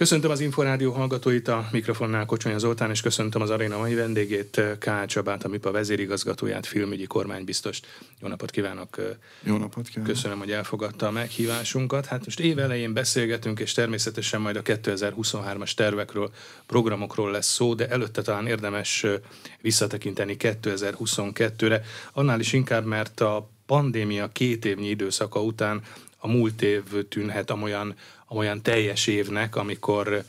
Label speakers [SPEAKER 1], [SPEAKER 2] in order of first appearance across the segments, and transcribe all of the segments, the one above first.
[SPEAKER 1] Köszöntöm az Inforádió hallgatóit, a mikrofonnál Kocsonya Zoltán, és köszöntöm az aréna mai vendégét, K. Csabát, a MIPA vezérigazgatóját, filmügyi kormánybiztost. Jó napot kívánok!
[SPEAKER 2] Jó napot kívánok!
[SPEAKER 1] Köszönöm, hogy elfogadta a meghívásunkat. Hát most év elején beszélgetünk, és természetesen majd a 2023-as tervekről, programokról lesz szó, de előtte talán érdemes visszatekinteni 2022-re. Annál is inkább, mert a pandémia két évnyi időszaka után a múlt év tűnhet amolyan olyan teljes évnek, amikor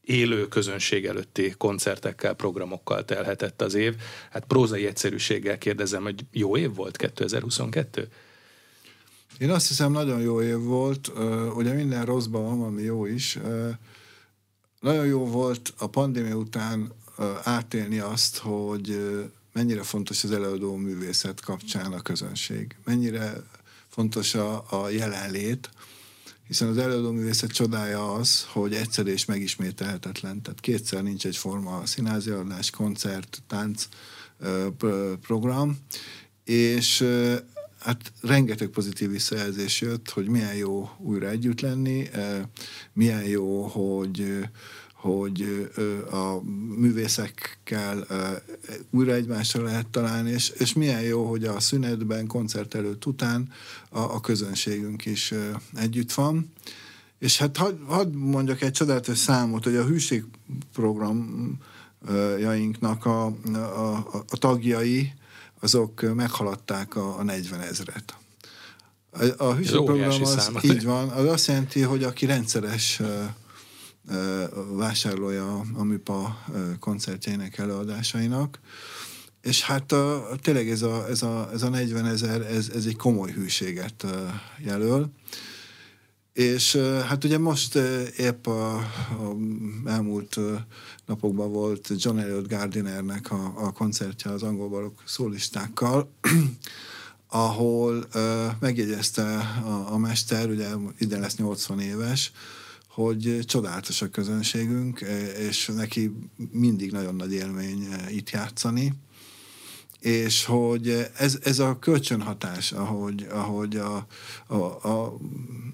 [SPEAKER 1] élő közönség előtti koncertekkel, programokkal telhetett az év. Hát prózai egyszerűséggel kérdezem, hogy jó év volt 2022?
[SPEAKER 2] Én azt hiszem, nagyon jó év volt. Ugye minden rosszban van ami jó is. Nagyon jó volt a pandémia után átélni azt, hogy mennyire fontos az előadó művészet kapcsán a közönség. Mennyire fontos a, a jelenlét, hiszen az előadóművészet csodája az, hogy egyszer és megismételhetetlen. Tehát kétszer nincs egy forma a színházi adás, koncert, tánc program, és hát rengeteg pozitív visszajelzés jött, hogy milyen jó újra együtt lenni, milyen jó, hogy hogy a művészekkel újra egymásra lehet találni, és, és milyen jó, hogy a szünetben, koncert előtt, után a, a közönségünk is együtt van. És hát hadd had mondjak egy csodálatos számot, hogy a hűség programjainknak a, a, a, a tagjai, azok meghaladták a, a 40 ezret. A, a hűség program az így van, az azt jelenti, hogy aki rendszeres vásárlója a MIPA koncertjeinek, előadásainak. És hát a, tényleg ez a, ez, a, ez a 40 ezer, ez, ez egy komoly hűséget jelöl. És hát ugye most épp a, a elmúlt napokban volt John Elliot Gardinernek a, a koncertje az angol barok szólistákkal, ahol megjegyezte a, a mester, ugye ide lesz 80 éves, hogy csodálatos a közönségünk, és neki mindig nagyon nagy élmény itt játszani, és hogy ez, ez a kölcsönhatás, ahogy, ahogy a, a, a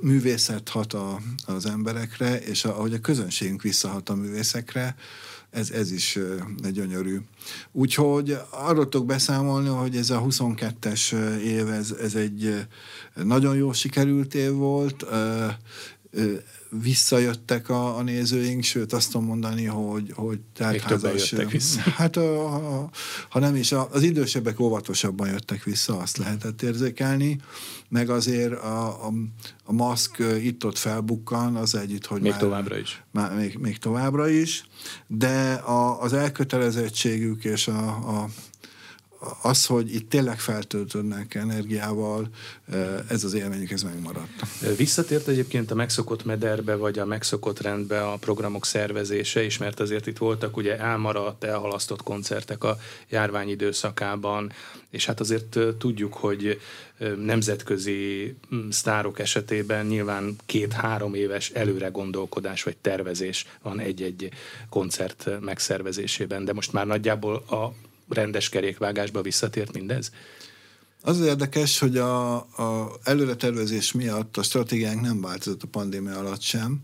[SPEAKER 2] művészet hat a, az emberekre, és ahogy a közönségünk visszahat a művészekre, ez, ez is egy gyönyörű. Úgyhogy arról tudok beszámolni, hogy ez a 22-es év, ez, ez egy nagyon jó sikerült év volt, visszajöttek a, a nézőink, sőt azt tudom mondani, hogy, hogy
[SPEAKER 1] teltházas... vissza.
[SPEAKER 2] Hát a, a, ha nem is, az idősebbek óvatosabban jöttek vissza, azt lehetett érzékelni, meg azért a, a, a maszk itt-ott felbukkan, az együtt, hogy
[SPEAKER 1] még már, továbbra is.
[SPEAKER 2] Már, még, még továbbra is, de a, az elkötelezettségük és a, a, az, hogy itt tényleg feltöltődnek energiával, ez az élményük, ez megmaradt.
[SPEAKER 1] Visszatért egyébként a megszokott mederbe, vagy a megszokott rendbe a programok szervezése is, mert azért itt voltak ugye elmaradt, elhalasztott koncertek a járvány időszakában, és hát azért tudjuk, hogy nemzetközi sztárok esetében nyilván két-három éves előre gondolkodás vagy tervezés van egy-egy koncert megszervezésében, de most már nagyjából a rendes kerékvágásba visszatért mindez?
[SPEAKER 2] Az, az érdekes, hogy a, a előretervezés miatt a stratégiánk nem változott a pandémia alatt sem,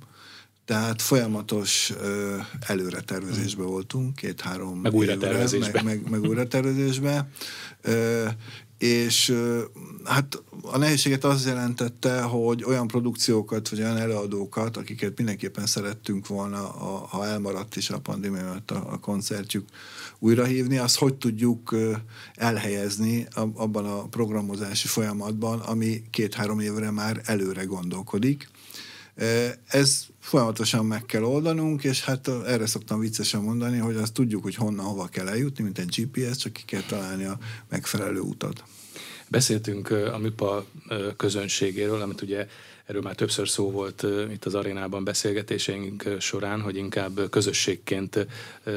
[SPEAKER 2] tehát folyamatos ö, előretervezésbe hmm. voltunk, két-három
[SPEAKER 1] meg újra tervezésbe.
[SPEAKER 2] Meg, meg, meg újra tervezésbe. Ö, és hát a nehézséget az jelentette, hogy olyan produkciókat, vagy olyan előadókat, akiket mindenképpen szerettünk volna, ha elmaradt is a pandémia miatt a, a koncertjük, újrahívni, azt hogy tudjuk elhelyezni abban a programozási folyamatban, ami két-három évre már előre gondolkodik. Ez folyamatosan meg kell oldanunk, és hát erre szoktam viccesen mondani, hogy azt tudjuk, hogy honnan, hova kell eljutni, mint egy GPS, csak ki kell találni a megfelelő utat.
[SPEAKER 1] Beszéltünk a MIPA közönségéről, amit ugye Erről már többször szó volt itt az arénában beszélgetéseink során, hogy inkább közösségként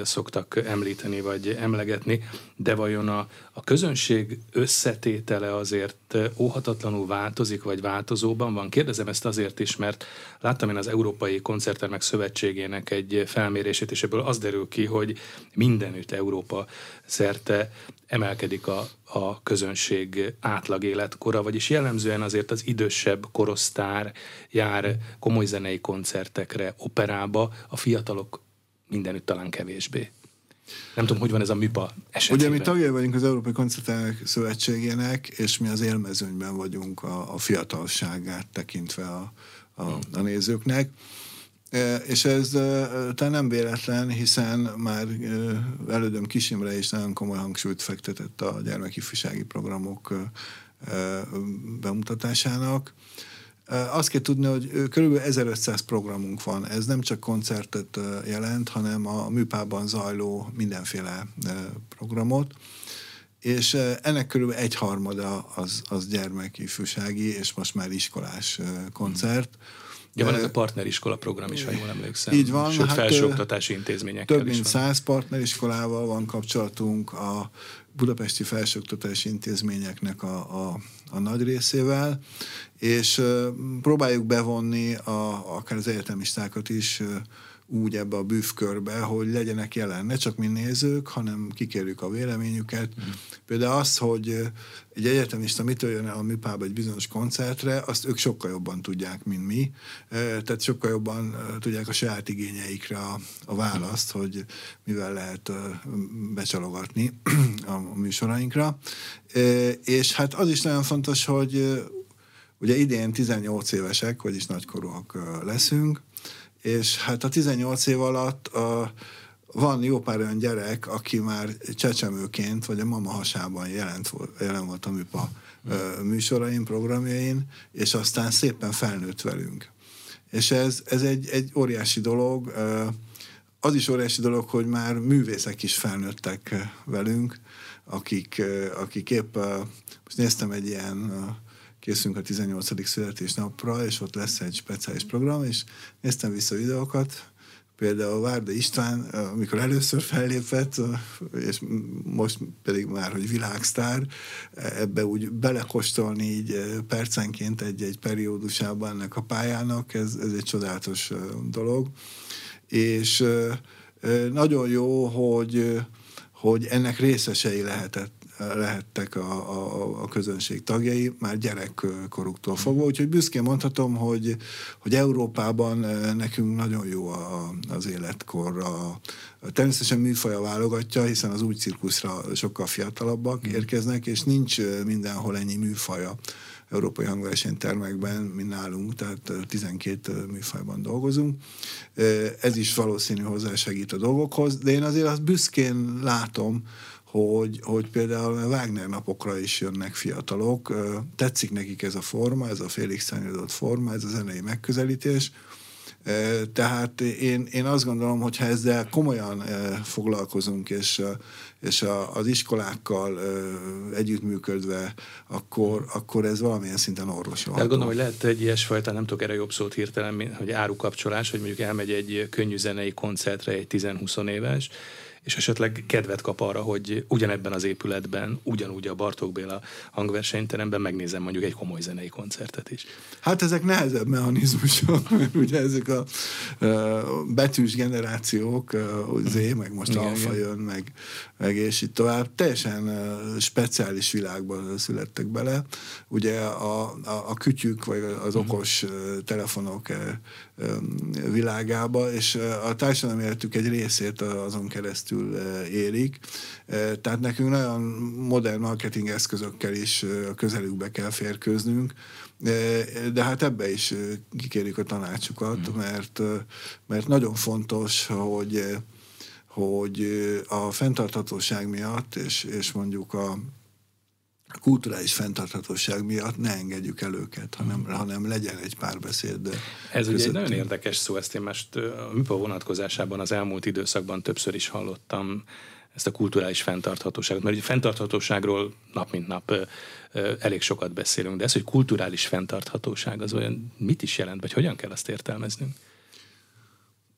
[SPEAKER 1] szoktak említeni vagy emlegetni, de vajon a, a közönség összetétele azért óhatatlanul változik, vagy változóban van? Kérdezem ezt azért is, mert láttam én az Európai Koncerttermek Szövetségének egy felmérését, és ebből az derül ki, hogy mindenütt Európa szerte emelkedik a, a közönség átlag életkora, vagyis jellemzően azért az idősebb korosztály jár, komoly zenei koncertekre, operába, a fiatalok mindenütt talán kevésbé. Nem tudom, hogy van ez a MIPA esetében.
[SPEAKER 2] Ugye mi tagjai vagyunk az Európai Koncertálók Szövetségének, és mi az élmezőnyben vagyunk a, a fiatalságát tekintve a, a, a nézőknek. És ez talán nem véletlen, hiszen már elődöm Kisimre is nagyon komoly hangsúlyt fektetett a gyermekifjúsági programok bemutatásának. Azt kell tudni, hogy kb. 1500 programunk van. Ez nem csak koncertet jelent, hanem a műpában zajló mindenféle programot. És ennek körülbelül egyharmada az, az gyermekifjúsági, és most már iskolás koncert. Mm
[SPEAKER 1] Ja, van ez a partneriskola program is, ha jól emlékszem.
[SPEAKER 2] Így van.
[SPEAKER 1] Sőt, hát, felsőoktatási intézményekkel
[SPEAKER 2] Több mint száz partneriskolával van kapcsolatunk a budapesti felsőoktatási intézményeknek a, a, a nagy részével, és próbáljuk bevonni a, akár az egyetemistákat is úgy ebbe a bűvkörbe, hogy legyenek jelen, ne csak mi nézők, hanem kikérjük a véleményüket. Mm. Például az, hogy egy egyetemista mitől jön el a műpába egy bizonyos koncertre, azt ők sokkal jobban tudják, mint mi. Tehát sokkal jobban tudják a saját igényeikre a, a választ, hogy mivel lehet becsalogatni a műsorainkra. És hát az is nagyon fontos, hogy ugye idén 18 évesek, vagyis nagykorúak leszünk, és hát a 18 év alatt a, van jó pár olyan gyerek, aki már csecsemőként, vagy a mama hasában jelent, jelen volt a műpa műsorain, programjain, és aztán szépen felnőtt velünk. És ez, ez egy, egy óriási dolog. Az is óriási dolog, hogy már művészek is felnőttek velünk, akik, akik épp, most néztem egy ilyen készülünk a 18. születésnapra, és ott lesz egy speciális program, és néztem vissza videókat, például Várda István, amikor először fellépett, és most pedig már, hogy világsztár, ebbe úgy belekostolni így percenként egy-egy periódusában ennek a pályának, ez, ez egy csodálatos dolog. És nagyon jó, hogy, hogy ennek részesei lehetett lehettek a, a, a közönség tagjai, már gyerekkoruktól fogva, úgyhogy büszkén mondhatom, hogy, hogy Európában nekünk nagyon jó a, az életkor. A, természetesen műfaja válogatja, hiszen az új cirkuszra sokkal fiatalabbak mm. érkeznek, és nincs mindenhol ennyi műfaja európai hangversenytermekben, mint nálunk, tehát 12 műfajban dolgozunk. Ez is valószínű hozzásegít a dolgokhoz, de én azért azt büszkén látom, hogy, hogy például a Wagner napokra is jönnek fiatalok, tetszik nekik ez a forma, ez a félig szányadott forma, ez a zenei megközelítés, tehát én, én azt gondolom, hogy ha ezzel komolyan foglalkozunk, és, és az iskolákkal együttműködve, akkor, akkor ez valamilyen szinten orvosolható.
[SPEAKER 1] Tehát gondolom, hogy lehet egy ilyesfajta, nem tudok erre jobb szót hirtelen, hogy árukapcsolás, hogy mondjuk elmegy egy könnyű zenei koncertre egy 10-20 éves, és esetleg kedvet kap arra, hogy ugyanebben az épületben, ugyanúgy a Bartók Béla hangversenyteremben megnézem mondjuk egy komoly zenei koncertet is.
[SPEAKER 2] Hát ezek nehezebb mechanizmusok, mert ugye ezek a betűs generációk, uh, Z, meg most igen, alfa jön, meg, meg és itt tovább, teljesen speciális világban születtek bele. Ugye a, a, a kütyük, vagy az okos telefonok világába, és a társadalmi életük egy részét azon keresztül érik. Tehát nekünk nagyon modern marketing eszközökkel is a közelükbe kell férkőznünk, de hát ebbe is kikérjük a tanácsukat, mm. mert, mert nagyon fontos, hogy, hogy a fenntarthatóság miatt, és, és mondjuk a kulturális fenntarthatóság miatt ne engedjük el őket, hanem, mm. hanem legyen egy párbeszéd.
[SPEAKER 1] Ez ugye egy nagyon érdekes szó, ezt én most a MIPA vonatkozásában az elmúlt időszakban többször is hallottam ezt a kulturális fenntarthatóságot, mert ugye fenntarthatóságról nap mint nap elég sokat beszélünk, de ez, hogy kulturális fenntarthatóság, az olyan mit is jelent, vagy hogyan kell azt értelmeznünk?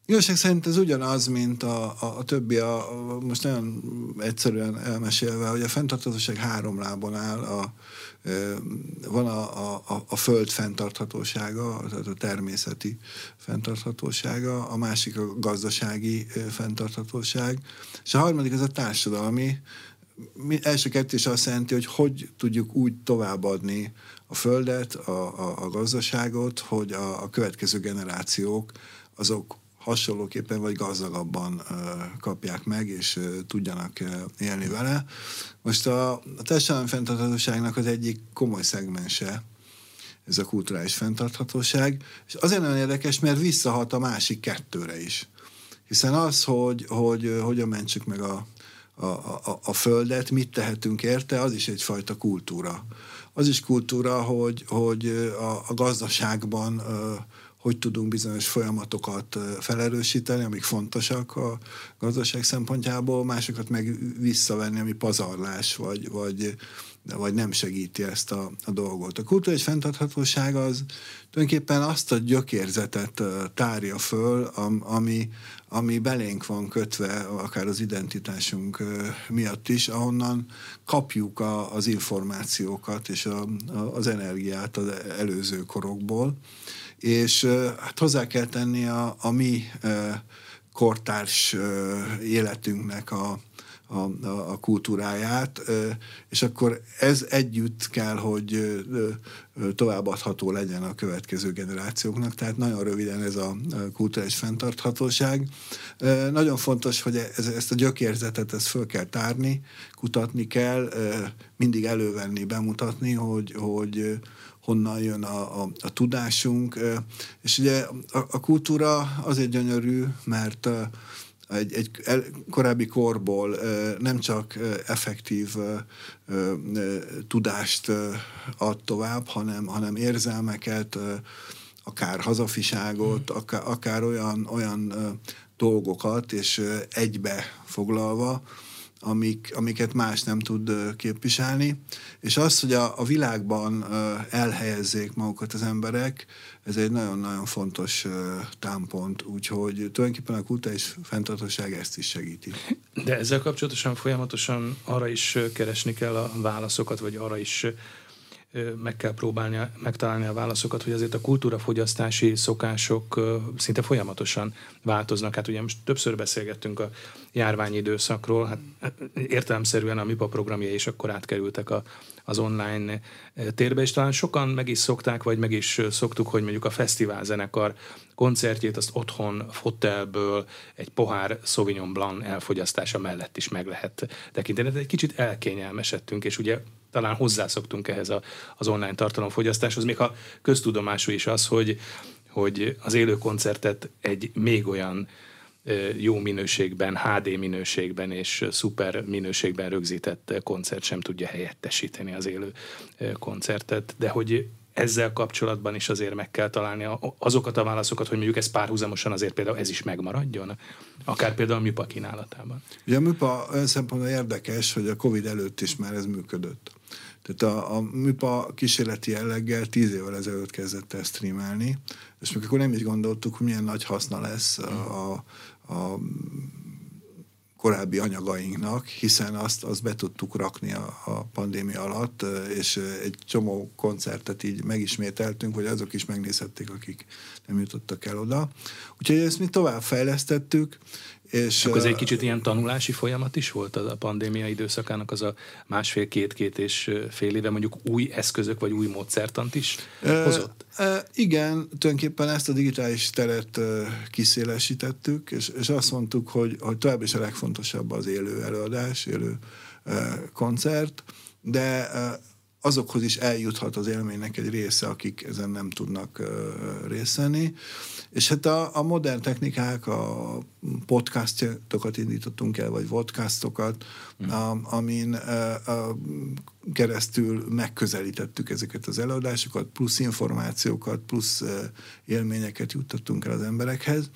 [SPEAKER 2] Igazság szerint ez ugyanaz, mint a, a, a többi, a, a, most nagyon egyszerűen elmesélve, hogy a fenntarthatóság három lábon áll. A, e, van a, a, a föld fenntarthatósága, tehát a természeti fenntarthatósága, a másik a gazdasági fenntarthatóság, és a harmadik az a társadalmi. Mi, első kettő is azt jelenti, hogy hogy tudjuk úgy továbbadni a földet, a, a, a gazdaságot, hogy a, a következő generációk azok hasonlóképpen vagy gazdagabban kapják meg, és tudjanak élni vele. Most a, a társadalmi fenntarthatóságnak az egyik komoly szegmense, ez a kulturális fenntarthatóság, és azért nagyon érdekes, mert visszahat a másik kettőre is. Hiszen az, hogy, hogy hogyan mentsük meg a, a, a, a földet, mit tehetünk érte, az is egyfajta kultúra. Az is kultúra, hogy, hogy a, a gazdaságban hogy tudunk bizonyos folyamatokat felerősíteni, amik fontosak a gazdaság szempontjából, másokat meg visszavenni, ami pazarlás, vagy, vagy, vagy nem segíti ezt a, a dolgot. A kulturális fenntarthatóság az tulajdonképpen azt a gyökérzetet tárja föl, ami, ami belénk van kötve, akár az identitásunk miatt is, ahonnan kapjuk a, az információkat és a, a, az energiát az előző korokból és hát hozzá kell tenni a, a mi kortárs életünknek a, a, a kultúráját, és akkor ez együtt kell, hogy továbbadható legyen a következő generációknak. Tehát nagyon röviden ez a kulturális fenntarthatóság. Nagyon fontos, hogy ez, ezt a gyökérzetet ezt föl kell tárni, kutatni kell, mindig elővenni, bemutatni, hogy, hogy honnan jön a, a, a tudásunk. És ugye a, a kultúra azért gyönyörű, mert egy, egy korábbi korból nem csak effektív tudást ad tovább, hanem, hanem érzelmeket, akár hazafiságot, hmm. akár, akár olyan, olyan dolgokat, és egybe foglalva, amik, amiket más nem tud képviselni. És az, hogy a, a világban elhelyezzék magukat az emberek, ez egy nagyon-nagyon fontos támpont, úgyhogy tulajdonképpen a kulturális fenntartóság ezt is segíti.
[SPEAKER 1] De ezzel kapcsolatosan folyamatosan arra is keresni kell a válaszokat, vagy arra is meg kell próbálni megtalálni a válaszokat, hogy azért a kultúrafogyasztási szokások szinte folyamatosan változnak. Hát ugye most többször beszélgettünk a járványi időszakról, hát értelemszerűen a MIPA programja is akkor átkerültek a, az online térbe, és talán sokan meg is szokták, vagy meg is szoktuk, hogy mondjuk a fesztiválzenekar koncertjét azt otthon, fotelből, egy pohár Sauvignon Blanc elfogyasztása mellett is meg lehet tekinteni. De egy kicsit elkényelmesedtünk, és ugye talán hozzászoktunk ehhez a, az online tartalomfogyasztáshoz, még ha köztudomású is az, hogy, hogy az élő koncertet egy még olyan jó minőségben, HD minőségben és szuper minőségben rögzített koncert sem tudja helyettesíteni az élő koncertet, de hogy ezzel kapcsolatban is azért meg kell találni azokat a válaszokat, hogy mondjuk ez párhuzamosan azért például ez is megmaradjon, akár például a műpa kínálatában.
[SPEAKER 2] Ugye a műpa olyan szempontból érdekes, hogy a Covid előtt is már ez működött. Tehát a, a műpa kísérleti jelleggel tíz évvel ezelőtt kezdett el streamelni, és még akkor nem is gondoltuk, hogy milyen nagy haszna lesz a, a, a korábbi anyagainknak, hiszen azt, azt be tudtuk rakni a, a pandémia alatt, és egy csomó koncertet így megismételtünk, hogy azok is megnézhették, akik nem jutottak el oda. Úgyhogy ezt mi tovább fejlesztettük,
[SPEAKER 1] és, Akkor ez egy kicsit ilyen tanulási folyamat is volt a pandémia időszakának, az a másfél-két-két és fél éve mondjuk új eszközök vagy új módszertant is hozott?
[SPEAKER 2] E, e, igen, tulajdonképpen ezt a digitális teret e, kiszélesítettük, és, és azt mondtuk, hogy, hogy tovább is a legfontosabb az élő előadás, élő e, koncert, de azokhoz is eljuthat az élménynek egy része, akik ezen nem tudnak részt venni. És hát a, a modern technikák, a podcastokat indítottunk el, vagy vodcastokat, mm. a, amin a, a, keresztül megközelítettük ezeket az előadásokat, plusz információkat, plusz élményeket juttattunk el az emberekhez.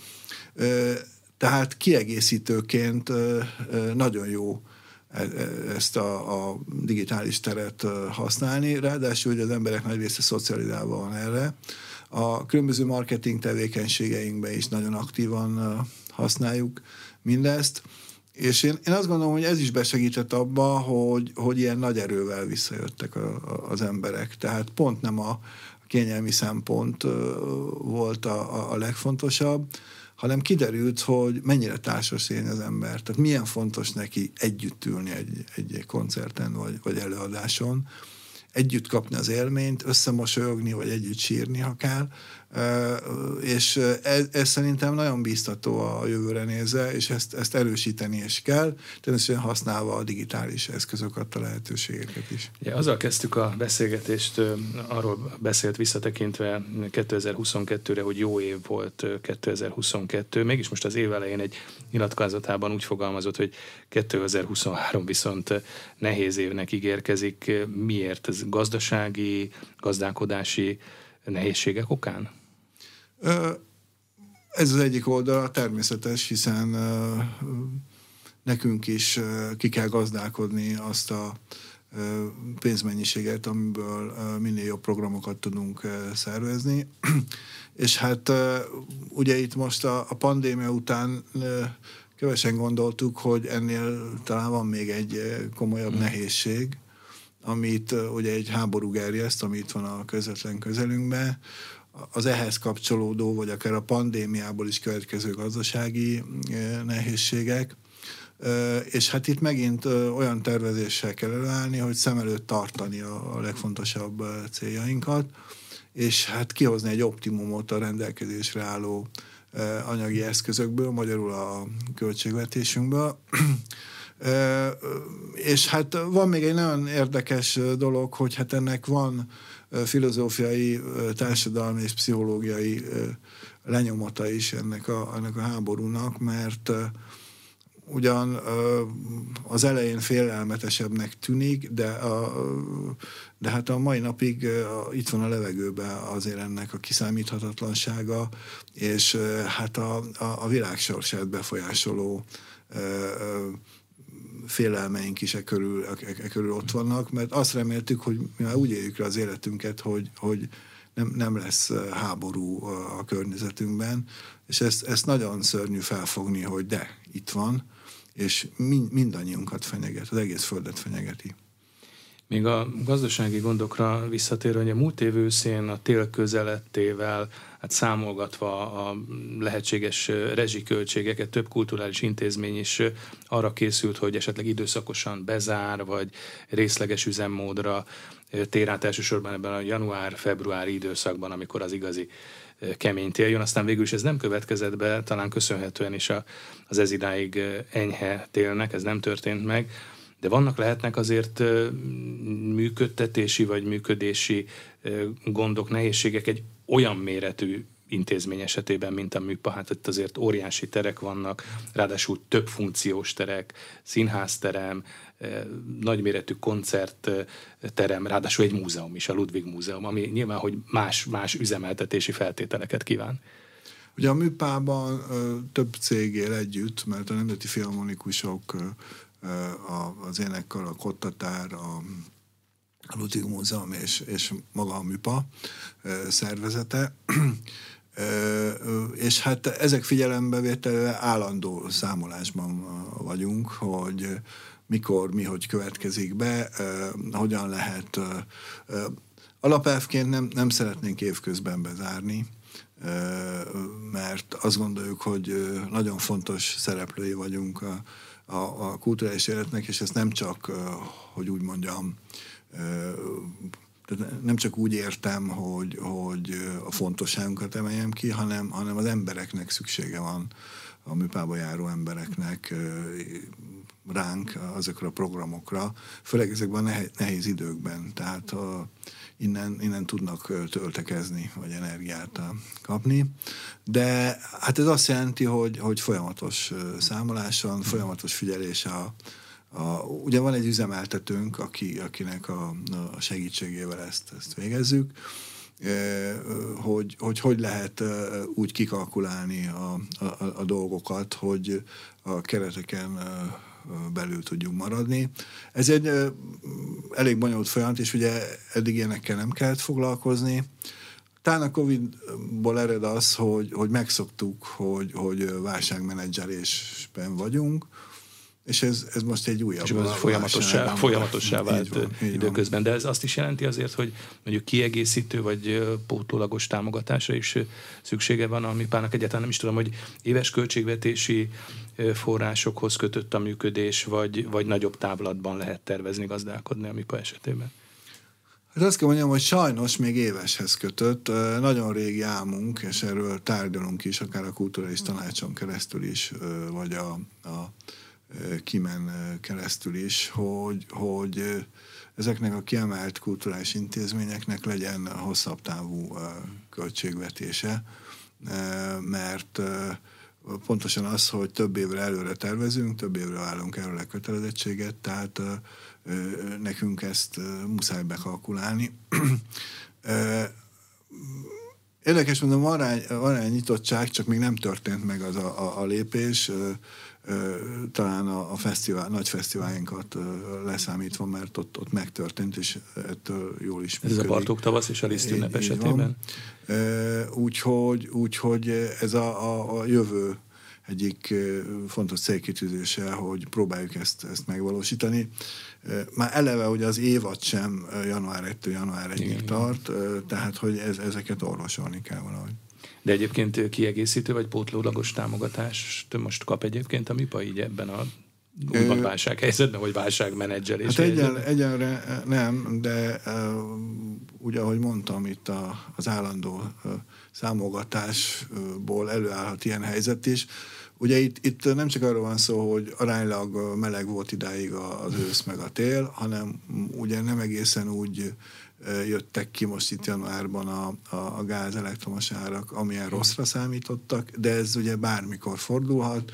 [SPEAKER 2] Tehát kiegészítőként nagyon jó ezt a, a digitális teret használni, ráadásul hogy az emberek nagy része szocializálva van erre, a különböző marketing tevékenységeinkben is nagyon aktívan használjuk mindezt, és én, én azt gondolom, hogy ez is besegített abba, hogy, hogy ilyen nagy erővel visszajöttek a, a, az emberek. Tehát pont nem a kényelmi szempont volt a, a legfontosabb, hanem kiderült, hogy mennyire társas él az ember. Tehát milyen fontos neki együtt ülni egy, egy koncerten vagy, vagy előadáson együtt kapni az élményt, összemosolyogni, vagy együtt sírni, kell, és ez, ez szerintem nagyon biztató a jövőre nézve, és ezt, ezt erősíteni is kell, természetesen használva a digitális eszközöket, a lehetőségeket is.
[SPEAKER 1] Ja, azzal kezdtük a beszélgetést, arról beszélt visszatekintve 2022-re, hogy jó év volt 2022, mégis most az év elején egy nyilatkozatában úgy fogalmazott, hogy 2023 viszont nehéz évnek ígérkezik. Miért? Ez gazdasági, gazdálkodási nehézségek okán?
[SPEAKER 2] Ez az egyik oldala természetes, hiszen nekünk is ki kell gazdálkodni azt a pénzmennyiséget, amiből minél jobb programokat tudunk szervezni. És hát ugye itt most a, a pandémia után kevesen gondoltuk, hogy ennél talán van még egy komolyabb mm. nehézség, amit ugye egy háború gerjeszt, ami itt van a közvetlen közelünkben, az ehhez kapcsolódó, vagy akár a pandémiából is következő gazdasági nehézségek, és hát itt megint olyan tervezéssel kell előállni, hogy szem előtt tartani a legfontosabb céljainkat, és hát kihozni egy optimumot a rendelkezésre álló anyagi eszközökből, magyarul a költségvetésünkből. És hát van még egy nagyon érdekes dolog, hogy hát ennek van filozófiai, társadalmi és pszichológiai lenyomata is ennek a, ennek a háborúnak, mert ugyan az elején félelmetesebbnek tűnik, de, a, de hát a mai napig itt van a levegőben azért ennek a kiszámíthatatlansága, és hát a, a, a világ befolyásoló félelmeink is e körül, e, e körül ott vannak, mert azt reméltük, hogy mi már úgy éljük le az életünket, hogy, hogy nem, nem lesz háború a környezetünkben, és ezt, ezt nagyon szörnyű felfogni, hogy de, itt van, és mind, mindannyiunkat fenyeget, az egész földet fenyegeti.
[SPEAKER 1] Még a gazdasági gondokra visszatérve, hogy a múlt év őszén a tél közelettével, hát számolgatva a lehetséges rezsiköltségeket, több kulturális intézmény is arra készült, hogy esetleg időszakosan bezár, vagy részleges üzemmódra tér át elsősorban ebben a január-februári időszakban, amikor az igazi kemény tél jön, aztán végül is ez nem következett be, talán köszönhetően is a, az ez idáig enyhe télnek, ez nem történt meg, de vannak lehetnek azért működtetési vagy működési gondok, nehézségek egy olyan méretű intézmény esetében, mint a műpa, hát itt azért óriási terek vannak, ráadásul több funkciós terek, színházterem, nagyméretű koncertterem, ráadásul egy múzeum is, a Ludwig Múzeum, ami nyilván, hogy más, más üzemeltetési feltételeket kíván.
[SPEAKER 2] Ugye a műpában több cég él együtt, mert a Nemzeti Filharmonikusok az énekkar, a Kottatár, a Ludwig Múzeum és, és maga a MÜPA szervezete. És hát ezek figyelembevételre állandó számolásban vagyunk, hogy mikor, mi, hogy következik be, hogyan lehet. Alapelvként nem, nem szeretnénk évközben bezárni, mert azt gondoljuk, hogy nagyon fontos szereplői vagyunk a, a, a kulturális életnek, és ezt nem csak, hogy úgy mondjam, nem csak úgy értem, hogy, hogy a fontosságunkat emeljem ki, hanem, hanem az embereknek szüksége van, a műpába járó embereknek ránk, azokra a programokra, főleg ezekben a nehéz időkben. Tehát a, innen, innen tudnak töltekezni, vagy energiát kapni. De hát ez azt jelenti, hogy, hogy folyamatos számoláson, folyamatos figyelés a, a, ugye van egy üzemeltetőnk, aki, akinek a, a segítségével ezt, ezt végezzük, hogy, hogy hogy lehet úgy kikalkulálni a, a, a dolgokat, hogy a kereteken belül tudjunk maradni. Ez egy elég bonyolult folyamat, és ugye eddig ilyenekkel nem kellett foglalkozni. Talán a Covid-ból ered az, hogy, hogy megszoktuk, hogy, hogy válságmenedzselésben vagyunk, és ez, ez most egy újabb... És
[SPEAKER 1] ez folyamatossá, folyamatossá vált így van, így időközben. De ez azt is jelenti azért, hogy mondjuk kiegészítő vagy pótlólagos támogatásra is szüksége van a MIPának. Egyáltalán nem is tudom, hogy éves költségvetési forrásokhoz kötött a működés, vagy, vagy nagyobb távlatban lehet tervezni, gazdálkodni a MIPA esetében.
[SPEAKER 2] Hát azt kell mondjam, hogy sajnos még éveshez kötött. Nagyon régi álmunk, és erről tárgyalunk is, akár a kulturális tanácson keresztül is, vagy a, a kimen keresztül is, hogy, hogy ezeknek a kiemelt kulturális intézményeknek legyen hosszabb távú költségvetése, mert pontosan az, hogy több évre előre tervezünk, több évre állunk előre kötelezettséget, tehát nekünk ezt muszáj bekalkulálni. Érdekes mondom, van rá, van rá nyitottság, csak még nem történt meg az a, a, a lépés talán a, a fesztivál, nagy fesztiváljainkat leszámítva, mert ott, ott megtörtént, és ettől jól is
[SPEAKER 1] működik. Ez a Bartók tavasz és a Liszt ünnep esetében?
[SPEAKER 2] Úgyhogy, úgyhogy ez a, a, a jövő egyik fontos célkitűzése, hogy próbáljuk ezt, ezt megvalósítani. Már eleve, hogy az évad sem január 1-től január 1-ig tart, tehát hogy ez, ezeket orvosolni kell valahogy.
[SPEAKER 1] De egyébként kiegészítő vagy pótlólagos támogatást most kap egyébként a MIPA így ebben a úgymond válsághelyzetben, vagy válságmenedzselés?
[SPEAKER 2] Hát egyen, egyenre nem, de ugye, ahogy mondtam, itt a, az állandó uh, számogatásból előállhat ilyen helyzet is. Ugye itt, itt nem csak arról van szó, hogy aránylag meleg volt idáig az ősz meg a tél, hanem ugye nem egészen úgy jöttek ki most itt januárban a, a, a gáz elektromos árak, amilyen rosszra számítottak, de ez ugye bármikor fordulhat.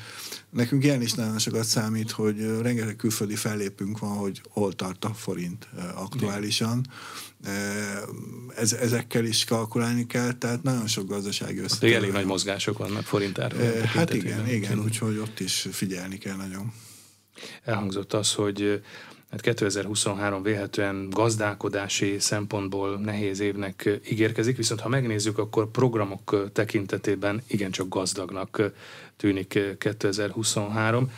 [SPEAKER 2] Nekünk ilyen is nagyon sokat számít, hogy rengeteg külföldi fellépünk van, hogy hol tart a forint aktuálisan. Ez, ezekkel is kalkulálni kell, tehát nagyon sok gazdasági
[SPEAKER 1] összetevő. Elég nagy mozgások vannak forintár.
[SPEAKER 2] Hát igen, igen, úgyhogy ott is figyelni kell nagyon.
[SPEAKER 1] Elhangzott az, hogy Hát 2023 véhetően gazdálkodási szempontból nehéz évnek ígérkezik, viszont ha megnézzük, akkor programok tekintetében igencsak gazdagnak tűnik 2023.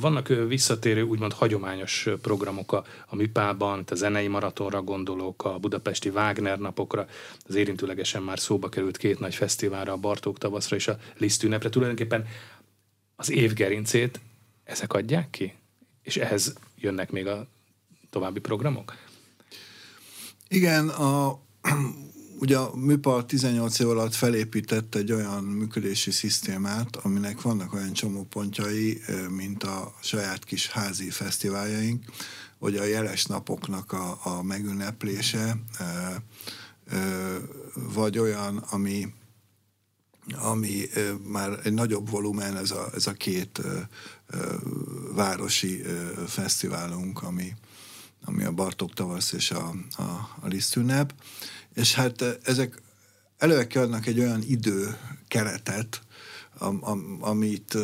[SPEAKER 1] Vannak visszatérő, úgymond hagyományos programok a, a MIPA-ban, a zenei maratonra gondolok, a budapesti Wagner napokra, az érintőlegesen már szóba került két nagy fesztiválra, a Bartók tavaszra és a Liszt ünnepre. Tulajdonképpen az évgerincét ezek adják ki? És ehhez jönnek még a további programok?
[SPEAKER 2] Igen, a, ugye a MIPA 18 év alatt felépített egy olyan működési szisztémát, aminek vannak olyan csomópontjai, mint a saját kis házi fesztiváljaink, vagy a jeles napoknak a, a megünneplése, vagy olyan, ami ami már egy nagyobb volumen, ez a, ez a két városi fesztiválunk, ami, ami a Bartók tavasz és a, a, a Lisztünnep, és hát ezek előre kiadnak egy olyan idő keretet, am, am, amit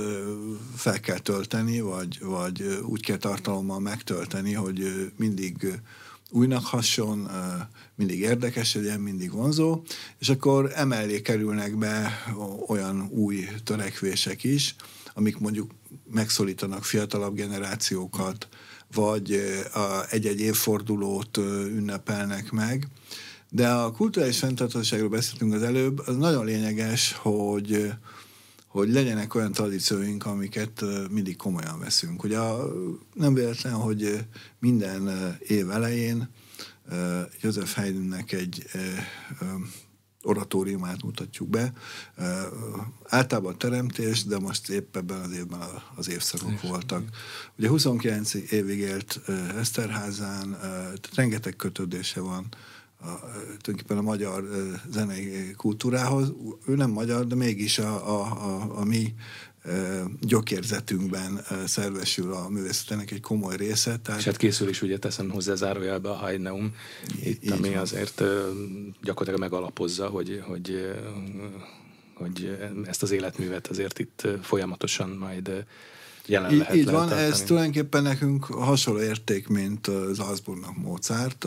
[SPEAKER 2] fel kell tölteni, vagy, vagy úgy kell tartalommal megtölteni, hogy mindig újnak hasson, mindig érdekes legyen, mindig vonzó, és akkor emellé kerülnek be olyan új törekvések is, amik mondjuk megszólítanak fiatalabb generációkat, vagy egy-egy évfordulót ünnepelnek meg. De a kulturális fenntartóságról beszéltünk az előbb, az nagyon lényeges, hogy hogy legyenek olyan tradícióink, amiket mindig komolyan veszünk. Ugye nem véletlen, hogy minden év elején József Haydnnek egy oratóriumát mutatjuk be. Általában teremtés, de most épp ebben az évben az évszakok voltak. Ugye 29 évig élt Eszterházán, rengeteg kötődése van a, tulajdonképpen a magyar zenei kultúrához. Ő nem magyar, de mégis a, a, a, a mi gyökérzetünkben szervesül a művészetének egy komoly része.
[SPEAKER 1] Tehát... És hát készül is, ugye teszem hozzá zárójelbe a Haidneum, itt, ami van. azért gyakorlatilag megalapozza, hogy, hogy, hogy ezt az életművet azért itt folyamatosan majd jelen lehet
[SPEAKER 2] Így van, ez tulajdonképpen nekünk hasonló érték, mint Salzburgnak Mozart.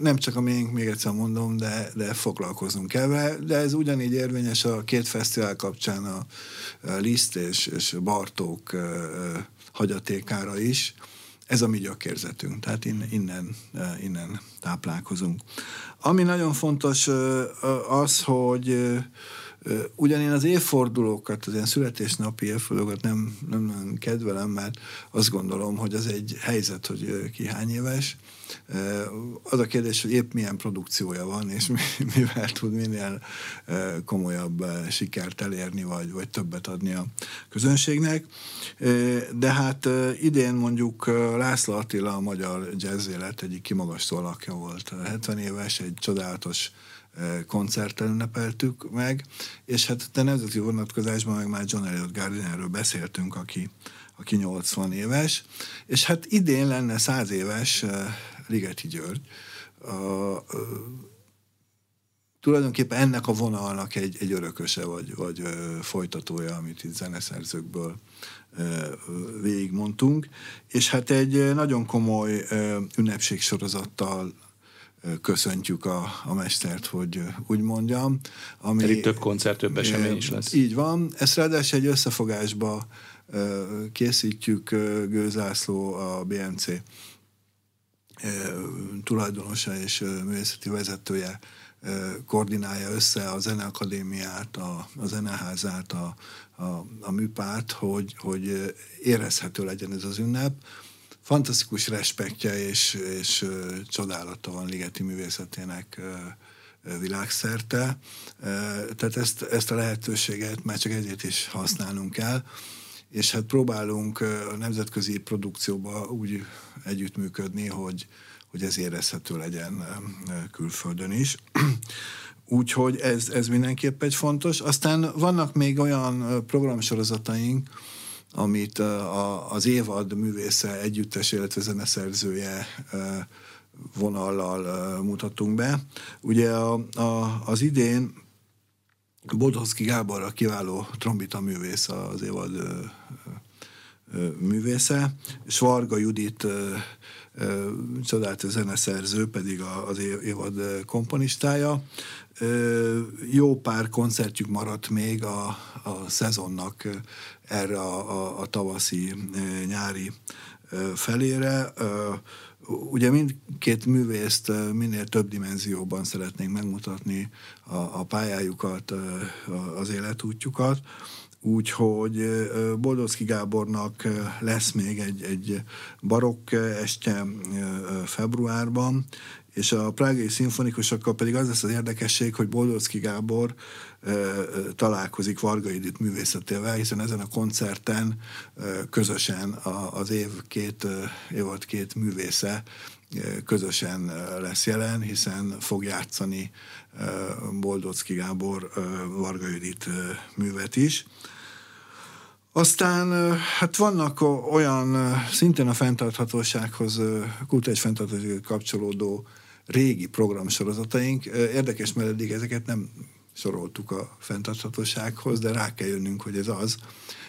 [SPEAKER 2] Nem csak a miénk, még egyszer mondom, de, de foglalkozunk ebbe, de ez ugyanígy érvényes a két fesztivál kapcsán a Liszt és, és Bartók hagyatékára is. Ez a mi gyökérzetünk, tehát innen, innen, innen táplálkozunk. Ami nagyon fontos az, hogy Ugyan én az évfordulókat, az ilyen születésnapi évfordulókat nem, nem nagyon kedvelem, mert azt gondolom, hogy az egy helyzet, hogy ki hány éves. Az a kérdés, hogy épp milyen produkciója van, és mivel tud minél komolyabb sikert elérni, vagy, vagy többet adni a közönségnek. De hát idén mondjuk László Attila a magyar jazz élet egyik kimagasztó alakja volt. 70 éves, egy csodálatos koncerttel ünnepeltük meg, és hát a nemzeti vonatkozásban meg már John Elliot Gardinerről beszéltünk, aki, aki 80 éves, és hát idén lenne 100 éves Ligeti György. A, tulajdonképpen ennek a vonalnak egy, egy örököse vagy, vagy ö, folytatója, amit itt zeneszerzőkből ö, végigmondtunk, és hát egy nagyon komoly ünnepségsorozattal köszöntjük a, a mestert, hogy úgy mondjam.
[SPEAKER 1] Ami, Pedig több koncert, több esemény is lesz.
[SPEAKER 2] Így van. Ezt ráadásul egy összefogásba készítjük Gőzászló, a BMC tulajdonosa és művészeti vezetője koordinálja össze a Zeneakadémiát, a, a Zeneházát, a, a, a műpárt, hogy, hogy érezhető legyen ez az ünnep fantasztikus respektje és, és csodálata van Ligeti művészetének világszerte. Tehát ezt, ezt a lehetőséget már csak egyet is használnunk kell, és hát próbálunk a nemzetközi produkcióba úgy együttműködni, hogy, hogy ez érezhető legyen külföldön is. Úgyhogy ez, ez mindenképp egy fontos. Aztán vannak még olyan programsorozataink, amit a, az évad művésze együttes, illetve zeneszerzője vonallal mutatunk be. Ugye a, a, az idén Bodowski Gábor a kiváló trombita művész az évad művésze, és Varga Judit ö, ö, csodálatos zeneszerző, pedig a, az évad komponistája. Jó pár koncertjük maradt még a, a szezonnak erre a, a, a tavaszi, nyári felére. Ugye mindkét művészt minél több dimenzióban szeretnénk megmutatni a, a pályájukat, az életútjukat. Úgyhogy Boldowski Gábornak lesz még egy, egy barokk este februárban, és a prágai szimfonikusokkal pedig az lesz az érdekesség, hogy Boldowski Gábor találkozik Varga Edith művészetével, hiszen ezen a koncerten közösen az év két, évad két művésze közösen lesz jelen, hiszen fog játszani Boldocki Gábor Varga Edith művet is. Aztán hát vannak olyan szintén a fenntarthatósághoz, kultúrás fenntarthatósághoz kapcsolódó régi programsorozataink. Érdekes, mert eddig ezeket nem soroltuk a fenntarthatósághoz, de rá kell jönnünk, hogy ez az.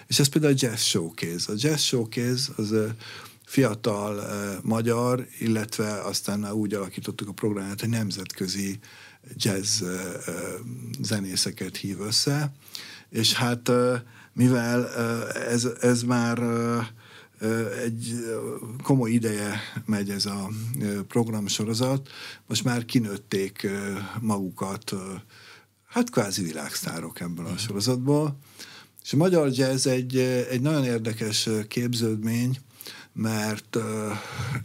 [SPEAKER 2] És ez például a Jazz Showcase. A Jazz Showcase az fiatal magyar, illetve aztán már úgy alakítottuk a programját, hogy nemzetközi jazz zenészeket hív össze, és hát mivel ez, ez már egy komoly ideje megy ez a programsorozat, most már kinőtték magukat hát kvázi világsztárok ebből a sorozatból. És a magyar jazz egy, egy nagyon érdekes képződmény, mert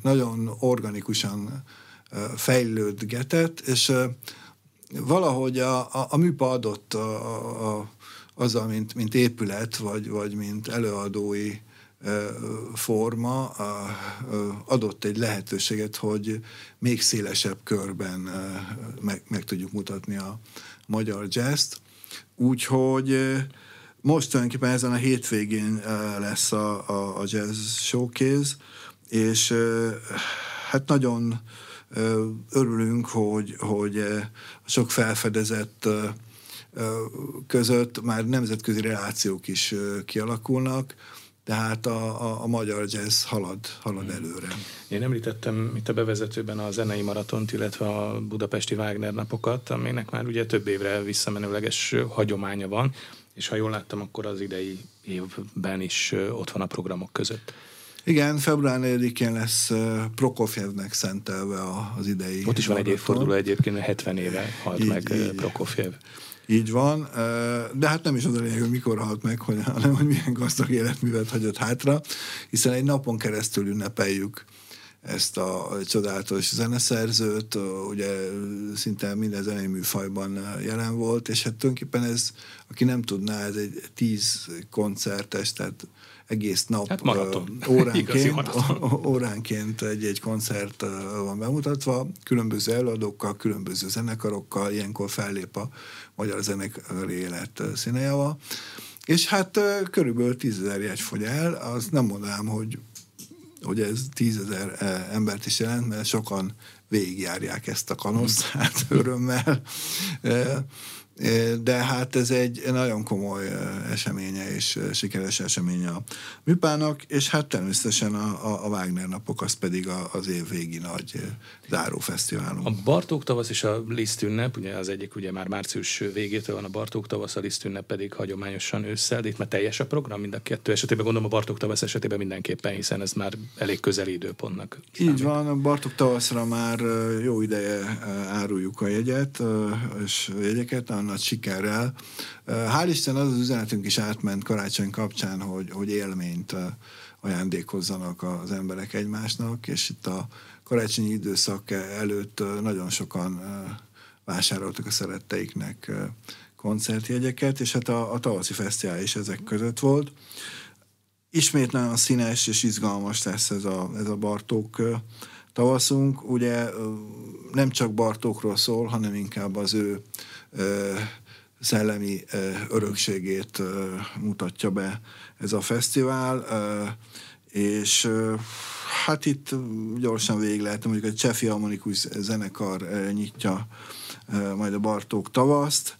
[SPEAKER 2] nagyon organikusan fejlődgetett, és valahogy a, a, a műpa adott a, a, azzal, mint, mint épület, vagy, vagy mint előadói forma adott egy lehetőséget, hogy még szélesebb körben meg, meg tudjuk mutatni a, magyar jazz Úgyhogy most tulajdonképpen ezen a hétvégén lesz a, a, a jazz showcase, és hát nagyon örülünk, hogy, hogy sok felfedezett között már nemzetközi relációk is kialakulnak, tehát a, a, a magyar jazz halad, halad előre.
[SPEAKER 1] Én említettem itt a bevezetőben a zenei maratont, illetve a budapesti Wagner napokat, aminek már ugye több évre visszamenőleges hagyománya van, és ha jól láttam, akkor az idei évben is ott van a programok között.
[SPEAKER 2] Igen, február 4-én lesz Prokofjevnek szentelve az idei
[SPEAKER 1] Ott is van egy évforduló egyébként, 70 éve halt így, meg így. Prokofjev.
[SPEAKER 2] Így van, de hát nem is az a lényeg, hogy mikor halt meg, hogy, hanem hogy milyen gazdag életművet hagyott hátra, hiszen egy napon keresztül ünnepeljük ezt a csodálatos zeneszerzőt, ugye szinte minden zenei műfajban jelen volt, és hát tulajdonképpen ez, aki nem tudná, ez egy tíz koncertes, tehát egész nap
[SPEAKER 1] hát maraton.
[SPEAKER 2] óránként, óránként egy-egy koncert van bemutatva, különböző előadókkal, különböző zenekarokkal, ilyenkor fellép a magyar zenekari élet színejával. És hát körülbelül tízezer jegy fogy el, azt nem mondanám, hogy hogy ez tízezer embert is jelent, mert sokan végigjárják ezt a kanoszt, hát örömmel de hát ez egy nagyon komoly eseménye és sikeres eseménye a műpának, és hát természetesen a, a Wagner napok az pedig az év végi nagy zárófesztiválunk.
[SPEAKER 1] A Bartók tavasz és a Liszt ünnep, ugye az egyik ugye már március végétől van a Bartók tavasz, a Liszt ünnep pedig hagyományosan ősszel, de itt már teljes a program mind a kettő esetében, gondolom a Bartók tavasz esetében mindenképpen, hiszen ez már elég közeli időpontnak.
[SPEAKER 2] Számít. Így van, a Bartók tavaszra már jó ideje áruljuk a jegyet, és a jegyeket, a nagy sikerrel. Hál' Isten az az üzenetünk is átment karácsony kapcsán, hogy, hogy élményt ajándékozzanak az emberek egymásnak, és itt a karácsonyi időszak előtt nagyon sokan vásároltak a szeretteiknek koncertjegyeket, és hát a, a tavaszi fesztivál is ezek között volt. Ismét nagyon színes és izgalmas lesz ez a, ez a Bartók tavaszunk. Ugye nem csak Bartókról szól, hanem inkább az ő szellemi örökségét mutatja be ez a fesztivál, és hát itt gyorsan végig lehet, mondjuk a Csefi Harmonikus zenekar nyitja majd a Bartók tavaszt,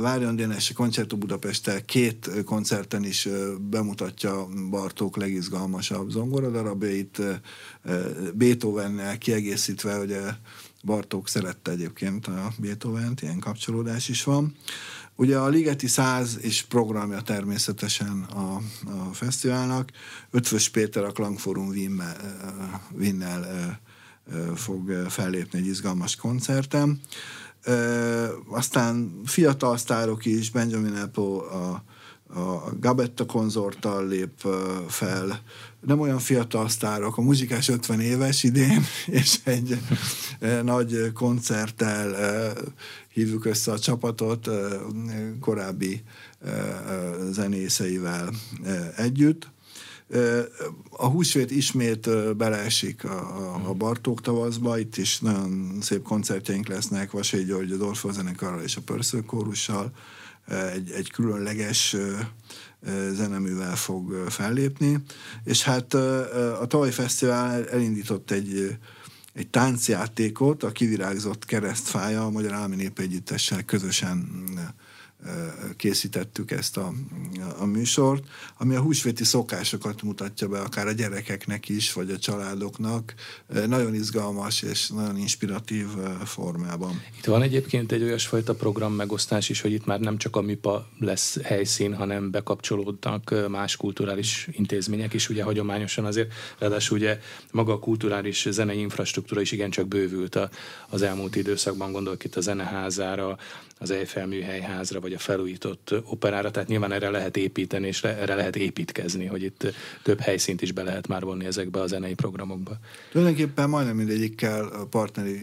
[SPEAKER 2] Várjon Dénes Koncertó Budapesttel két koncerten is bemutatja Bartók legizgalmasabb zongoradarabjait, Beethovennel kiegészítve, ugye Bartók szerette egyébként a Beethoven-t, ilyen kapcsolódás is van. Ugye a Ligeti Száz és programja természetesen a, a fesztiválnak. Ötvös Péter a Klangforum Winnel fog fellépni egy izgalmas koncerten. Aztán fiatal sztárok is, Benjamin Apple a, a Gabetta konzorttal lép fel, nem olyan fiatal sztárok, a muzsikás 50 éves idén, és egy nagy koncerttel hívjuk össze a csapatot korábbi zenészeivel együtt. A húsvét ismét beleesik a, a Bartók tavaszba, itt is nagyon szép koncertjeink lesznek Vasai György, a Dorfó zenekarral és a Pörszőkórussal, egy, egy különleges zeneművel fog fellépni, és hát a tavalyi fesztivál elindított egy, egy táncjátékot, a kivirágzott keresztfája a Magyar Állami Népegyüttessel közösen készítettük ezt a, a műsort, ami a húsvéti szokásokat mutatja be, akár a gyerekeknek is, vagy a családoknak. Nagyon izgalmas és nagyon inspiratív formában.
[SPEAKER 1] Itt van egyébként egy olyasfajta program megosztás is, hogy itt már nem csak a MIPA lesz helyszín, hanem bekapcsolódnak más kulturális intézmények is, ugye hagyományosan azért, ráadásul ugye maga a kulturális zenei infrastruktúra is igencsak bővült a, az elmúlt időszakban, gondolok itt a zeneházára, az Eiffel műhelyházra, vagy a felújított operára, tehát nyilván erre lehet építeni, és erre lehet építkezni, hogy itt több helyszínt is be lehet már vonni ezekbe a zenei programokba.
[SPEAKER 2] Tulajdonképpen majdnem mindegyikkel partneri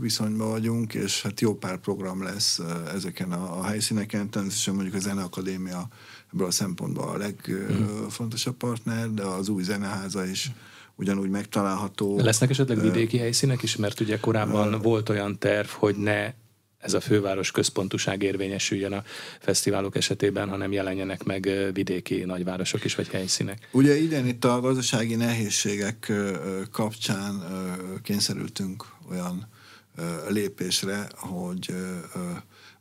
[SPEAKER 2] viszonyban vagyunk, és hát jó pár program lesz ezeken a, a helyszíneken, természetesen mondjuk a Zeneakadémia ebből a szempontból a legfontosabb partner, de az új zeneháza is ugyanúgy megtalálható.
[SPEAKER 1] Lesznek esetleg vidéki helyszínek is, mert ugye korábban uh, volt olyan terv, hogy ne ez a főváros központúság érvényesüljön a fesztiválok esetében, hanem jelenjenek meg vidéki nagyvárosok is, vagy helyszínek.
[SPEAKER 2] Ugye idén itt a gazdasági nehézségek kapcsán kényszerültünk olyan lépésre, hogy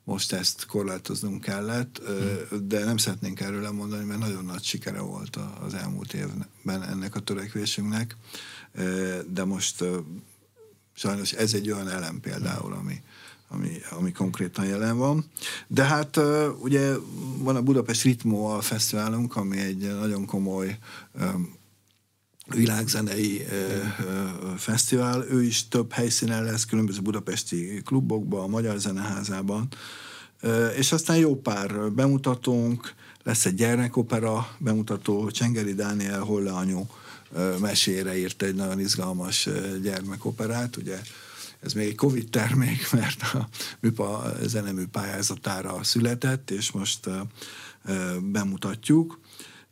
[SPEAKER 2] most ezt korlátoznunk kellett, hmm. de nem szeretnénk erről lemondani, mert nagyon nagy sikere volt az elmúlt évben ennek a törekvésünknek, de most sajnos ez egy olyan elem például, ami, ami, ami konkrétan jelen van. De hát ugye van a Budapest Ritmo a fesztiválunk, ami egy nagyon komoly világzenei fesztivál. Ő is több helyszínen lesz, különböző budapesti klubokban, a Magyar Zeneházában, És aztán jó pár bemutatónk, lesz egy gyermekopera bemutató, Csengeri Dániel Holle anyu mesére írt egy nagyon izgalmas gyermekoperát, ugye ez még egy Covid termék, mert a műpa zenemű pályázatára született, és most bemutatjuk.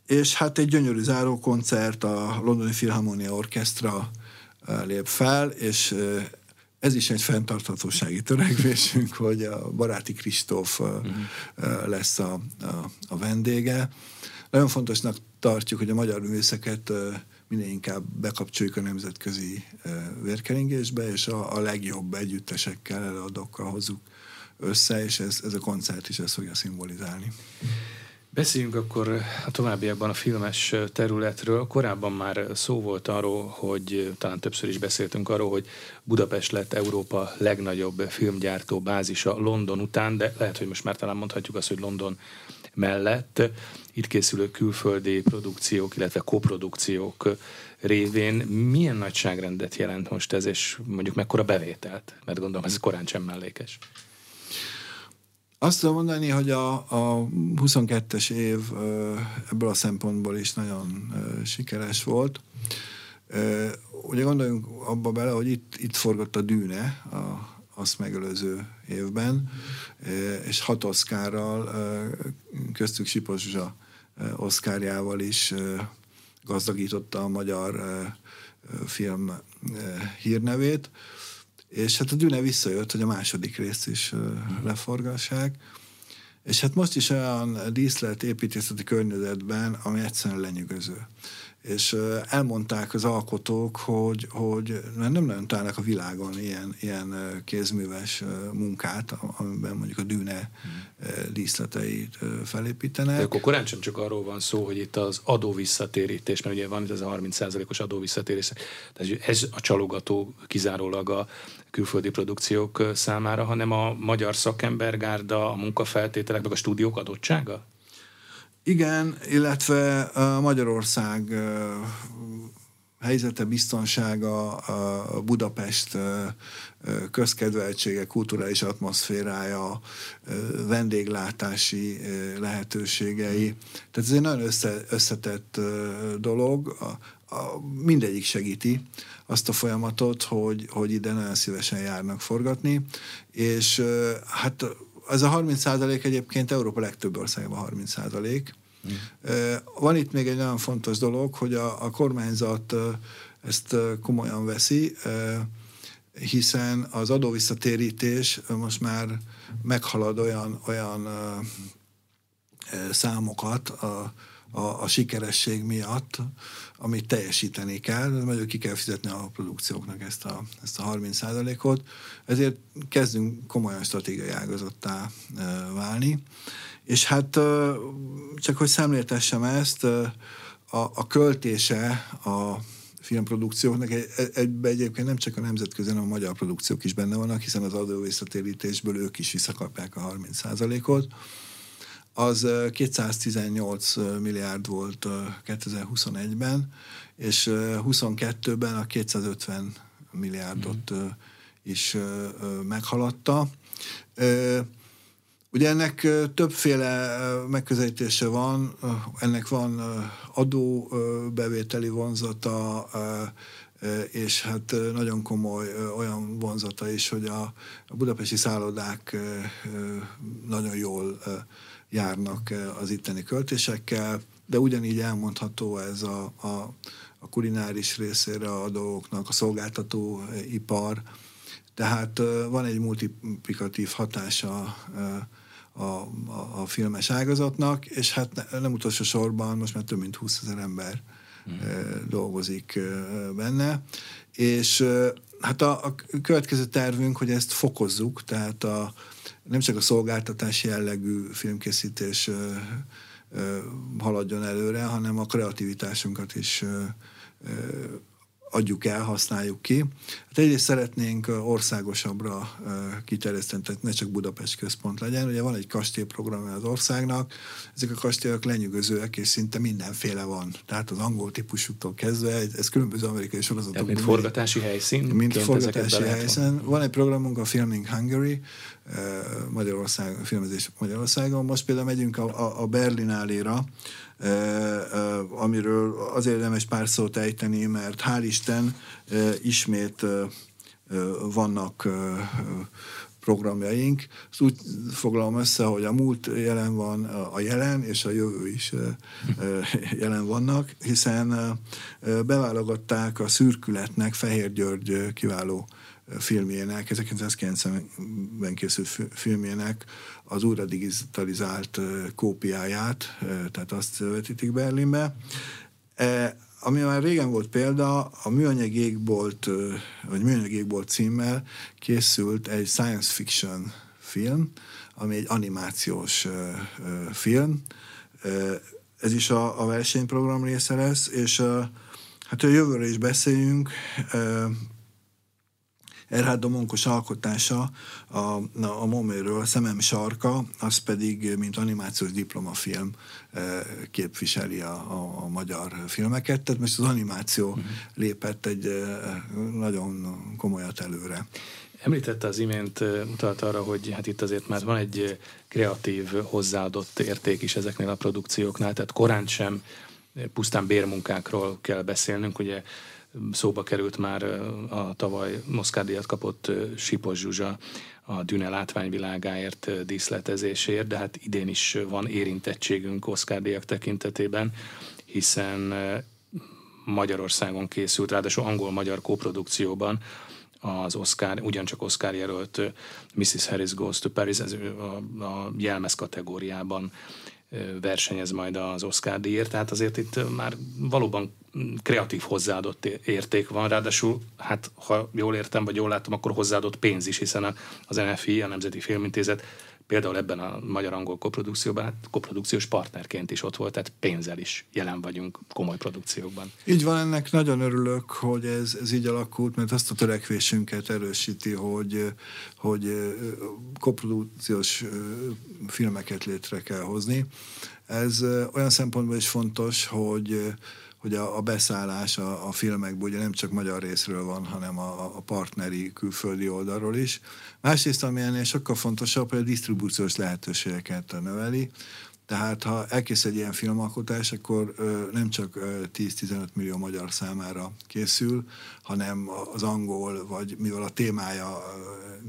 [SPEAKER 2] És hát egy gyönyörű zárókoncert, a Londoni Philharmonia Orchestra lép fel, és ez is egy fenntarthatósági törekvésünk, hogy a baráti Kristóf uh-huh. lesz a, a, a vendége. Nagyon fontosnak tartjuk, hogy a magyar művészeket minél inkább bekapcsoljuk a nemzetközi vérkeringésbe, és a, a legjobb együttesekkel, előadókkal hozzuk össze, és ez, ez a koncert is ezt fogja szimbolizálni.
[SPEAKER 1] Beszéljünk akkor a továbbiakban a filmes területről. Korábban már szó volt arról, hogy talán többször is beszéltünk arról, hogy Budapest lett Európa legnagyobb filmgyártó bázisa London után, de lehet, hogy most már talán mondhatjuk azt, hogy London mellett itt készülő külföldi produkciók, illetve koprodukciók révén milyen nagyságrendet jelent most ez, és mondjuk mekkora bevételt? Mert gondolom ez korán sem mellékes.
[SPEAKER 2] Azt tudom mondani, hogy a, a 22-es év ebből a szempontból is nagyon sikeres volt. Ugye gondoljunk abba bele, hogy itt, itt forgott a Dűne, a, azt megelőző évben, és hat oszkárral, köztük Sipos Zsa oszkárjával is gazdagította a magyar film hírnevét. És hát a Düne visszajött, hogy a második részt is leforgassák. És hát most is olyan díszlet építészeti környezetben, ami egyszerűen lenyűgöző és elmondták az alkotók, hogy, hogy nem nagyon találnak a világon ilyen, ilyen kézműves munkát, amiben mondjuk a dűne díszleteit felépítenek. De
[SPEAKER 1] akkor korán sem csak arról van szó, hogy itt az adóvisszatérítés, mert ugye van itt ez a 30%-os adóvisszatérítés, tehát ez a csalogató kizárólag a külföldi produkciók számára, hanem a magyar szakembergárda, a munkafeltételek, meg a stúdiók adottsága?
[SPEAKER 2] Igen, illetve Magyarország helyzete, biztonsága, Budapest közkedveltsége, kulturális atmoszférája, vendéglátási lehetőségei. Tehát ez egy nagyon össze, összetett dolog, a, a, mindegyik segíti azt a folyamatot, hogy, hogy ide nagyon szívesen járnak forgatni, és hát ez a 30 százalék egyébként Európa legtöbb országban 30 százalék. Van itt még egy nagyon fontos dolog, hogy a, a kormányzat ezt komolyan veszi, hiszen az adóvisszatérítés most már meghalad olyan, olyan számokat a, a, a sikeresség miatt, amit teljesíteni kell, mondjuk ki kell fizetni a produkcióknak ezt a, ezt a 30 ot ezért kezdünk komolyan stratégiai ágazottá válni. És hát csak hogy szemléltessem ezt, a, a költése a filmprodukcióknak egy, egyben egyébként nem csak a nemzetközi, hanem a magyar produkciók is benne vannak, hiszen az adóvészatérítésből ők is visszakapják a 30%-ot. Az 218 milliárd volt 2021-ben, és 22-ben a 250 milliárdot mm. is meghaladta. Ugye ennek többféle megközelítése van, ennek van adóbevételi vonzata, és hát nagyon komoly olyan vonzata is, hogy a, budapesti szállodák nagyon jól járnak az itteni költésekkel, de ugyanígy elmondható ez a, a, a kulináris részére a dolgoknak, a szolgáltató ipar, tehát van egy multiplikatív hatása a, a, a filmes ágazatnak, és hát nem utolsó sorban most már több mint 20 ezer ember mm. dolgozik benne, és hát a, a következő tervünk, hogy ezt fokozzuk, tehát a, nem csak a szolgáltatási jellegű filmkészítés haladjon előre, hanem a kreativitásunkat is adjuk el, használjuk ki. Hát egyrészt szeretnénk országosabbra kiterjeszteni, tehát ne csak Budapest központ legyen. Ugye van egy kastélyprogram az országnak, ezek a kastélyok lenyűgözőek, és szinte mindenféle van. Tehát az angol típusútól kezdve, ez különböző amerikai sorozatok.
[SPEAKER 1] Tehát mint forgatási helyszín?
[SPEAKER 2] Mint forgatási helyszín. Van egy programunk, a Filming Hungary, Magyarország, filmezés Magyarországon. Most például megyünk a, a, a Berlináléra, amiről azért érdemes pár szót ejteni, mert hál' Isten ismét vannak programjaink. Ezt úgy foglalom össze, hogy a múlt jelen van, a jelen és a jövő is jelen vannak, hiszen beválogatták a szürkületnek Fehér György kiváló filmjének, 1990-ben készült filmjének az újra digitalizált kópiáját, tehát azt vetítik Berlinbe. E, ami már régen volt példa, a Műanyag égbolt, vagy Műanyag égbolt címmel készült egy science fiction film, ami egy animációs film. Ez is a, a versenyprogram része lesz, és hát a jövőre is beszéljünk. Erhard Domonkos alkotása a, a Moméről, a Szemem sarka, az pedig, mint animációs diplomafilm eh, képviseli a, a, a magyar filmeket, tehát most az animáció uh-huh. lépett egy eh, nagyon komolyat előre.
[SPEAKER 1] Említette az imént, eh, utalt arra, hogy hát itt azért már van egy kreatív hozzáadott érték is ezeknél a produkcióknál, tehát korán sem pusztán bérmunkákról kell beszélnünk, ugye Szóba került már a tavaly Moszkádíjat kapott Sipos Zsuzsa a Düne látványvilágáért díszletezésért, de hát idén is van érintettségünk Oszkárdíjak tekintetében, hiszen Magyarországon készült, ráadásul angol-magyar koprodukcióban az Oscar, ugyancsak Oscar jelölt Mrs. Harris Goes to Paris, ez a, a jelmez kategóriában versenyez majd az Oscar díjért, tehát azért itt már valóban kreatív hozzáadott érték van, ráadásul, hát ha jól értem, vagy jól láttam, akkor hozzáadott pénz is, hiszen az NFI, a Nemzeti Filmintézet például ebben a magyar-angol koprodukcióban, hát koprodukciós partnerként is ott volt, tehát pénzzel is jelen vagyunk komoly produkciókban.
[SPEAKER 2] Így van, ennek nagyon örülök, hogy ez, ez így alakult, mert azt a törekvésünket erősíti, hogy, hogy koprodukciós filmeket létre kell hozni. Ez olyan szempontból is fontos, hogy hogy a, a beszállás a, a filmekből ugye nem csak magyar részről van, hanem a, a partneri külföldi oldalról is. Másrészt, ami ennél sokkal fontosabb, hogy a disztribúciós lehetőségeket növeli. Tehát ha elkészül egy ilyen filmalkotás, akkor ö, nem csak 10-15 millió magyar számára készül, hanem az angol, vagy mivel a témája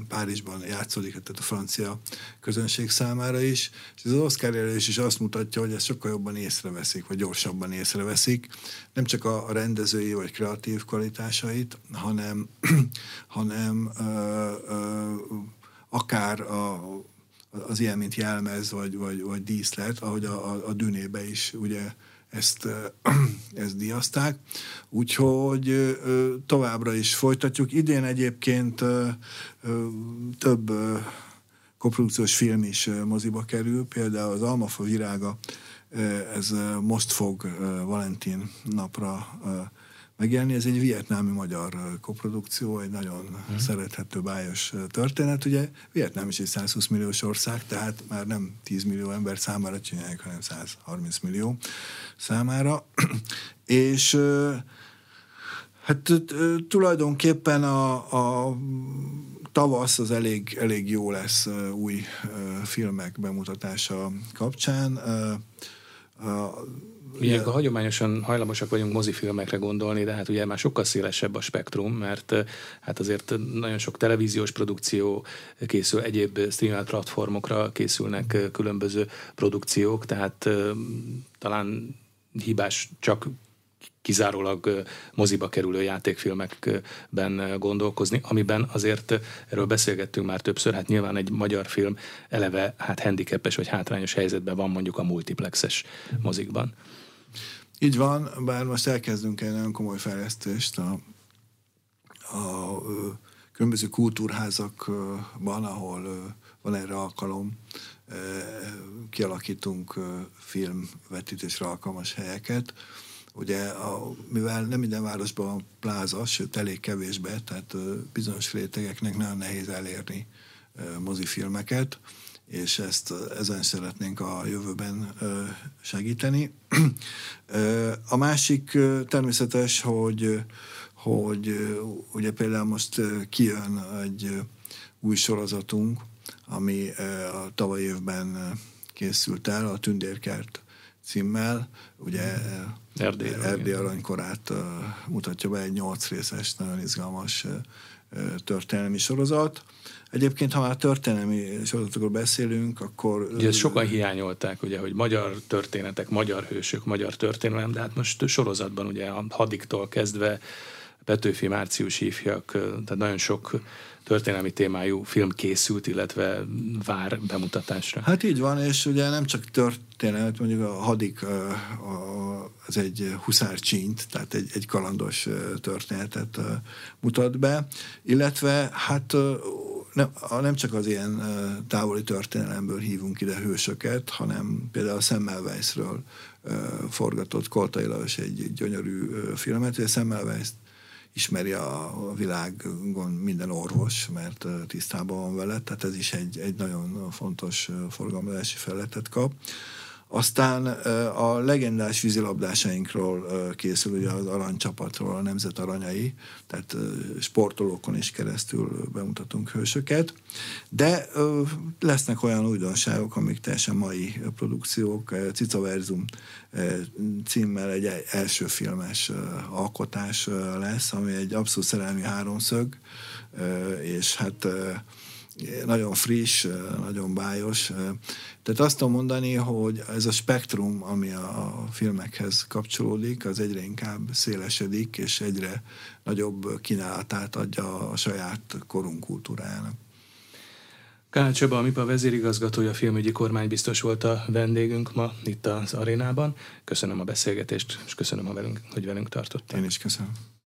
[SPEAKER 2] Párizsban játszódik, tehát a francia közönség számára is. És az Oscar jelölés is azt mutatja, hogy ezt sokkal jobban észreveszik, vagy gyorsabban észreveszik. Nem csak a rendezői vagy kreatív kvalitásait, hanem, hanem ö, ö, akár a, az ilyen, mint jelmez, vagy, vagy, vagy díszlet, ahogy a, a, a dűnébe is ugye ezt, ezt díjazták. Úgyhogy továbbra is folytatjuk. Idén egyébként több koprodukciós film is moziba kerül, például az Almafa virága, ez most fog Valentin napra megjelenni. Ez egy vietnámi magyar koprodukció, egy nagyon hmm. szerethető, bájos történet. Ugye Vietnám is egy 120 milliós ország, tehát már nem 10 millió ember számára csinálják, hanem 130 millió számára. És hát tulajdonképpen a, a tavasz az elég, elég jó lesz új filmek bemutatása kapcsán.
[SPEAKER 1] Ugye a hagyományosan hajlamosak vagyunk mozifilmekre gondolni, de hát ugye már sokkal szélesebb a spektrum, mert hát azért nagyon sok televíziós produkció készül, egyéb streaming platformokra készülnek különböző produkciók, tehát talán hibás csak kizárólag moziba kerülő játékfilmekben gondolkozni, amiben azért erről beszélgettünk már többször, hát nyilván egy magyar film eleve hát handicapes vagy hátrányos helyzetben van mondjuk a multiplexes mozikban.
[SPEAKER 2] Így van, bár most elkezdünk egy nagyon komoly fejlesztést a, a, a különböző kultúrházakban, ahol van erre alkalom, kialakítunk filmvetítésre alkalmas helyeket, ugye a, mivel nem minden városban van pláza, sőt elég kevésbe, tehát bizonyos rétegeknek nagyon nehéz elérni mozifilmeket, és ezt ezen szeretnénk a jövőben segíteni. A másik természetes, hogy, hogy ugye például most kijön egy új sorozatunk, ami a tavaly évben készült el, a Tündérkert címmel, ugye Erdély, Erdély aranykorát mutatja be egy nyolc részes, nagyon izgalmas történelmi sorozat. Egyébként, ha már történelmi sorozatokról beszélünk, akkor...
[SPEAKER 1] Ugye ezt sokan hiányolták, ugye, hogy magyar történetek, magyar hősök, magyar történelem, de hát most sorozatban ugye a hadiktól kezdve Petőfi, Március ifjak, tehát nagyon sok történelmi témájú film készült, illetve vár bemutatásra.
[SPEAKER 2] Hát így van, és ugye nem csak történet, mondjuk a hadik az egy huszárcsínt, tehát egy, egy kalandos történetet mutat be, illetve hát nem, nem csak az ilyen távoli történelemből hívunk ide hősöket, hanem például a Semmelweisről forgatott Koltai Lajos egy, gyönyörű filmet, hogy a Semmelweis ismeri a világon minden orvos, mert tisztában van vele, tehát ez is egy, egy nagyon fontos forgalmazási felletet kap. Aztán a legendás vízilabdásainkról készül ugye az aranycsapatról, a nemzet aranyai, tehát sportolókon is keresztül bemutatunk hősöket, de lesznek olyan újdonságok, amik teljesen mai produkciók, Cica Verzum címmel egy első filmes alkotás lesz, ami egy abszolút szerelmi háromszög, és hát nagyon friss, nagyon bájos. Tehát azt tudom mondani, hogy ez a spektrum, ami a filmekhez kapcsolódik, az egyre inkább szélesedik, és egyre nagyobb kínálatát adja a saját korunk kultúrájának.
[SPEAKER 1] Kál Csaba, a MIPA vezérigazgatója, filmügyi kormánybiztos volt a vendégünk ma itt az arénában. Köszönöm a beszélgetést, és köszönöm, hogy velünk tartottam.
[SPEAKER 2] Én is köszönöm.